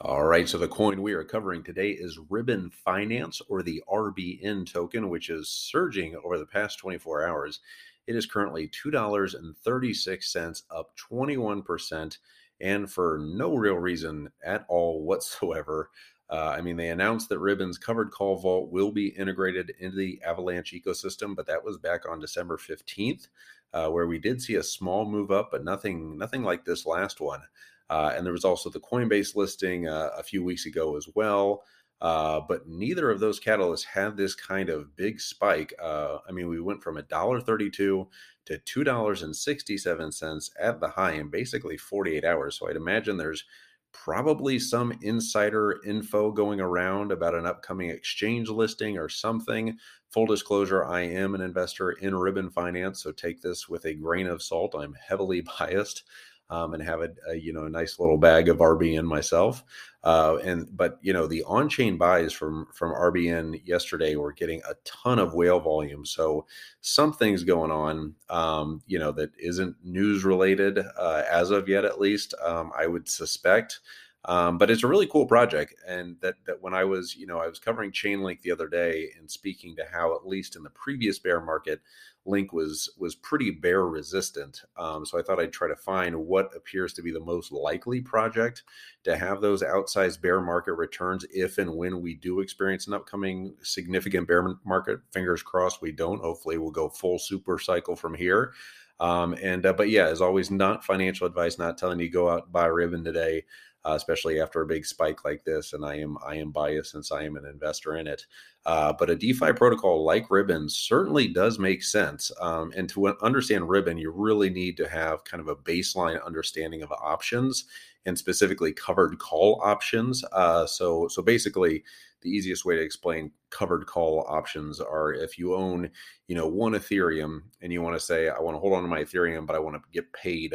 All right, so the coin we are covering today is Ribbon Finance or the RBN token, which is surging over the past 24 hours. It is currently $2.36, up 21%, and for no real reason at all whatsoever. Uh, I mean, they announced that Ribbon's covered call vault will be integrated into the Avalanche ecosystem, but that was back on December 15th, uh, where we did see a small move up, but nothing, nothing like this last one. Uh, and there was also the Coinbase listing uh, a few weeks ago as well. Uh, but neither of those catalysts had this kind of big spike. Uh, I mean, we went from $1.32 to $2.67 at the high in basically 48 hours. So I'd imagine there's probably some insider info going around about an upcoming exchange listing or something. Full disclosure, I am an investor in Ribbon Finance, so take this with a grain of salt. I'm heavily biased um, and have a, a, you know a nice little bag of RBN myself. Uh, and but you know the on-chain buys from from RBN yesterday were getting a ton of whale volume. So something's going on. Um, you know that isn't news related uh, as of yet, at least. Um, I would suspect. Um, but it's a really cool project, and that that when I was, you know, I was covering Chainlink the other day and speaking to how, at least in the previous bear market, Link was was pretty bear resistant. Um, so I thought I'd try to find what appears to be the most likely project to have those outsized bear market returns if and when we do experience an upcoming significant bear market. Fingers crossed we don't. Hopefully we'll go full super cycle from here. Um, and uh, but yeah, as always, not financial advice. Not telling you go out buy a ribbon today uh, especially after a big spike like this. And I am I am biased since I am an investor in it. Uh, but a DeFi protocol like Ribbon certainly does make sense. Um, and to understand Ribbon, you really need to have kind of a baseline understanding of options and specifically covered call options. Uh, so so basically the easiest way to explain covered call options are if you own you know one ethereum and you want to say i want to hold on to my ethereum but i want to get paid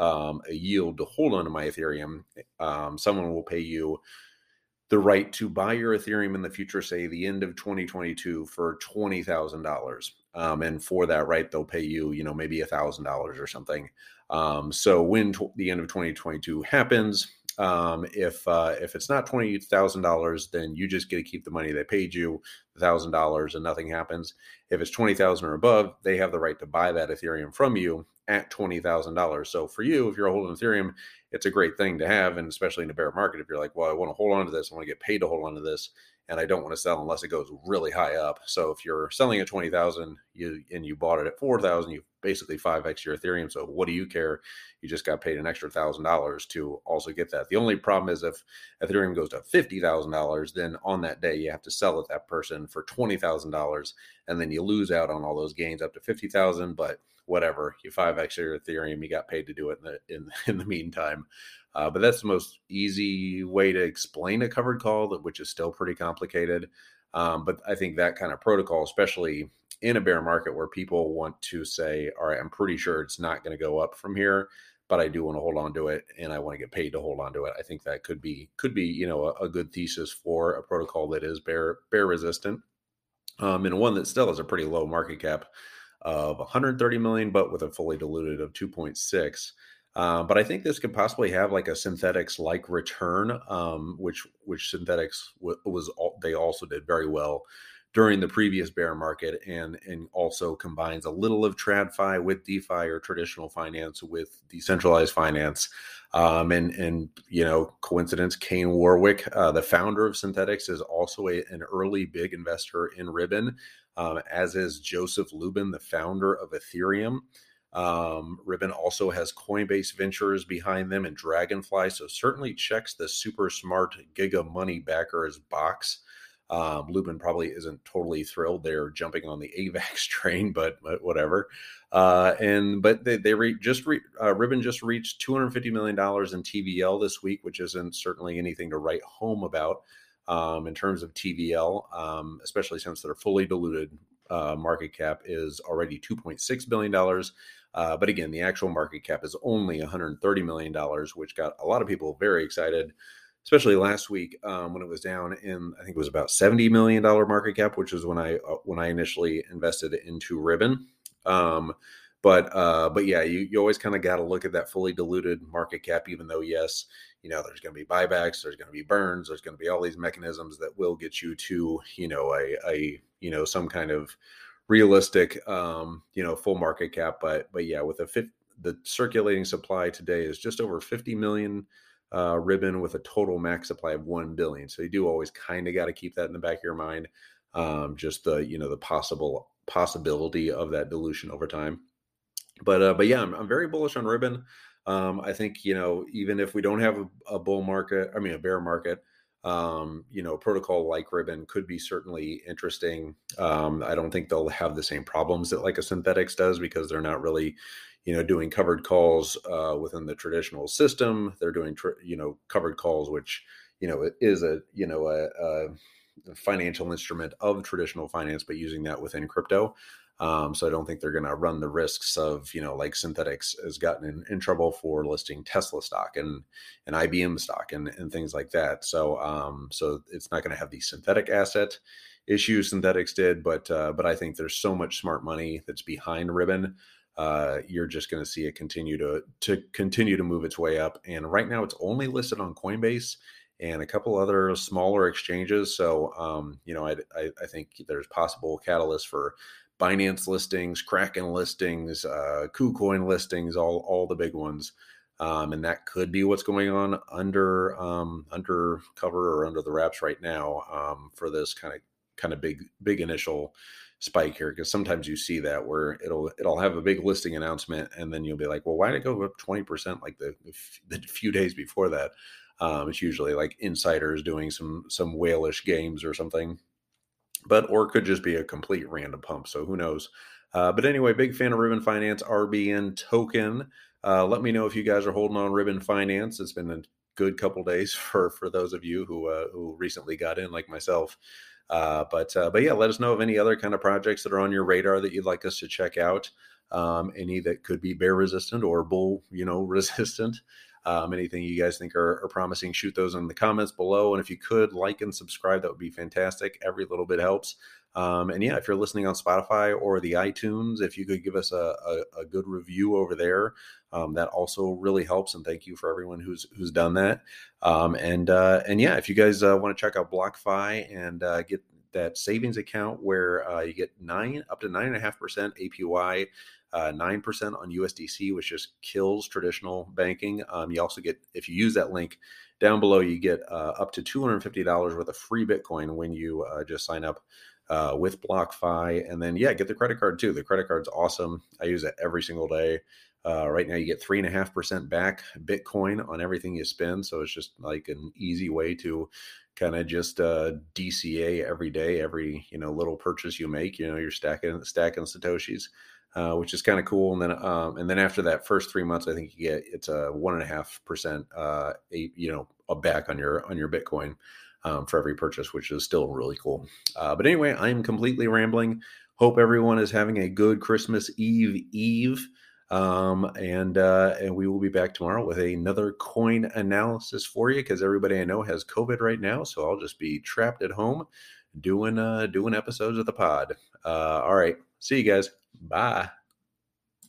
um, a yield to hold onto my Ethereum, um, someone will pay you the right to buy your Ethereum in the future, say the end of 2022 for twenty thousand um, dollars, and for that right, they'll pay you, you know, maybe a thousand dollars or something. Um, so when t- the end of 2022 happens, um, if uh, if it's not twenty thousand dollars, then you just get to keep the money they paid you, thousand dollars, and nothing happens. If it's twenty thousand or above, they have the right to buy that Ethereum from you at twenty thousand dollars. So for you, if you're holding Ethereum, it's a great thing to have, and especially in a bear market, if you're like, well, I want to hold on to this, I want to get paid to hold on to this, and I don't want to sell unless it goes really high up. So if you're selling at twenty thousand, you and you bought it at four thousand, you basically five x your Ethereum. So what do you care? You just got paid an extra thousand dollars to also get that. The only problem is if Ethereum goes to fifty thousand dollars, then on that day you have to sell it that person for twenty thousand dollars, and then you lose out on all those gains up to fifty thousand. But whatever, you five x your Ethereum, you got paid to do it in the in, in the meantime. Uh, but that's the most easy way to explain a covered call, which is still pretty complicated. Um, but I think that kind of protocol, especially in a bear market where people want to say, all right, I'm pretty sure it's not going to go up from here, but I do want to hold on to it and I want to get paid to hold on to it. I think that could be could be, you know, a, a good thesis for a protocol that is bear bear resistant. Um, and one that still has a pretty low market cap of 130 million, but with a fully diluted of 2.6. Uh, but I think this could possibly have like a Synthetix like return, um, which which Synthetix w- was they also did very well during the previous bear market, and and also combines a little of TradFi with DeFi or traditional finance with decentralized finance. Um, and and you know, coincidence, Kain Warwick, uh, the founder of Synthetix is also a, an early big investor in Ribbon, um, as is Joseph Lubin, the founder of Ethereum. Um, Ribbon also has Coinbase Ventures behind them and Dragonfly, so certainly checks the super smart Giga Money backers box. Um, Lubin probably isn't totally thrilled they're jumping on the AVAX train, but, but whatever. Uh, and but they, they re, just re, uh, Ribbon just reached 250 million dollars in TVL this week, which isn't certainly anything to write home about um, in terms of TVL, um, especially since their fully diluted uh, market cap is already 2.6 billion dollars. Uh, but again, the actual market cap is only 130 million dollars, which got a lot of people very excited, especially last week um, when it was down in I think it was about 70 million dollar market cap, which was when I uh, when I initially invested into Ribbon. Um, but uh, but yeah, you, you always kind of got to look at that fully diluted market cap, even though yes, you know there's going to be buybacks there's going to be burns there's going to be all these mechanisms that will get you to you know a, a you know some kind of realistic um you know full market cap but but yeah with a fit the circulating supply today is just over 50 million uh, ribbon with a total max supply of 1 billion. So you do always kind of got to keep that in the back of your mind um just the you know the possible possibility of that dilution over time. But uh but yeah i'm, I'm very bullish on ribbon. Um, I think you know even if we don't have a, a, bull market, I mean a bear market, um, you know, protocol like Ribbon could be certainly interesting. Um, I don't think they'll have the same problems that like a Synthetix does because they're not really, you know, doing covered calls uh, within the traditional system. They're doing tr- you know covered calls, which you know is a you know a, a financial instrument of traditional finance, but using that within crypto. Um, so I don't think they're going to run the risks of, you know, like Synthetix has gotten in, in trouble for listing Tesla stock and, and IBM stock and, and things like that. So, um, so it's not going to have the synthetic asset issues Synthetix did, but, uh, but I think there's so much smart money that's behind Ribbon. Uh, you're just going to see it continue to, to continue to move its way up. And right now it's only listed on Coinbase and a couple other smaller exchanges. So, um, you know, I, I, I, think there's possible catalyst for Binance listings, Kraken listings, uh, KuCoin listings, all all the big ones, um, and that could be what's going on under um, under cover or under the wraps right now um, for this kind of kind of big big initial spike here. Because sometimes you see that where it'll it'll have a big listing announcement and then you'll be like well why did it go up 20% like the, the few days before that? Um, it's usually like insiders doing some some whalish games or something but or could just be a complete random pump. So who knows? Uh, but anyway, big fan of Ribbon Finance RBN token. Uh, let me know if you guys are holding on Ribbon Finance. It's been a good couple days for for those of you who uh, who recently got in, like myself. Uh, but uh, but yeah, let us know of any other kind of projects that are on your radar that you'd like us to check out. Um, any that could be bear resistant or bull, you know, resistant. Um, anything you guys think are, are, promising, shoot those in the comments below. And if you could like and subscribe, that would be fantastic. Every little bit helps. Um, and yeah, if you're listening on Spotify or the iTunes, if you could give us a, a, a good review over there, um, that also really helps. And thank you for everyone who's who's done that. Um, and uh, and yeah, if you guys uh, want to check out BlockFi and uh, get that savings account where uh, you get nine up to nine and a half percent APY uh, 9% on USDC, which just kills traditional banking. Um, you also get, if you use that link down below, you get uh, up to $250 worth of free Bitcoin when you uh, just sign up uh, with BlockFi. And then, yeah, get the credit card too. The credit card's awesome. I use it every single day. Uh, right now, you get three and a half percent back Bitcoin on everything you spend. So it's just like an easy way to kind of just uh, DCA every day, every you know little purchase you make. You know, you're stacking stacking satoshis uh, which is kind of cool. And then, um, and then after that first three months, I think you get it's a one and a half percent, uh, you know, a back on your on your Bitcoin um, for every purchase, which is still really cool. Uh, but anyway, I'm completely rambling. Hope everyone is having a good Christmas Eve Eve. Um, and uh, and we will be back tomorrow with another coin analysis for you because everybody I know has COVID right now, so I'll just be trapped at home doing uh doing episodes of the pod. Uh, all right, see you guys. Bye.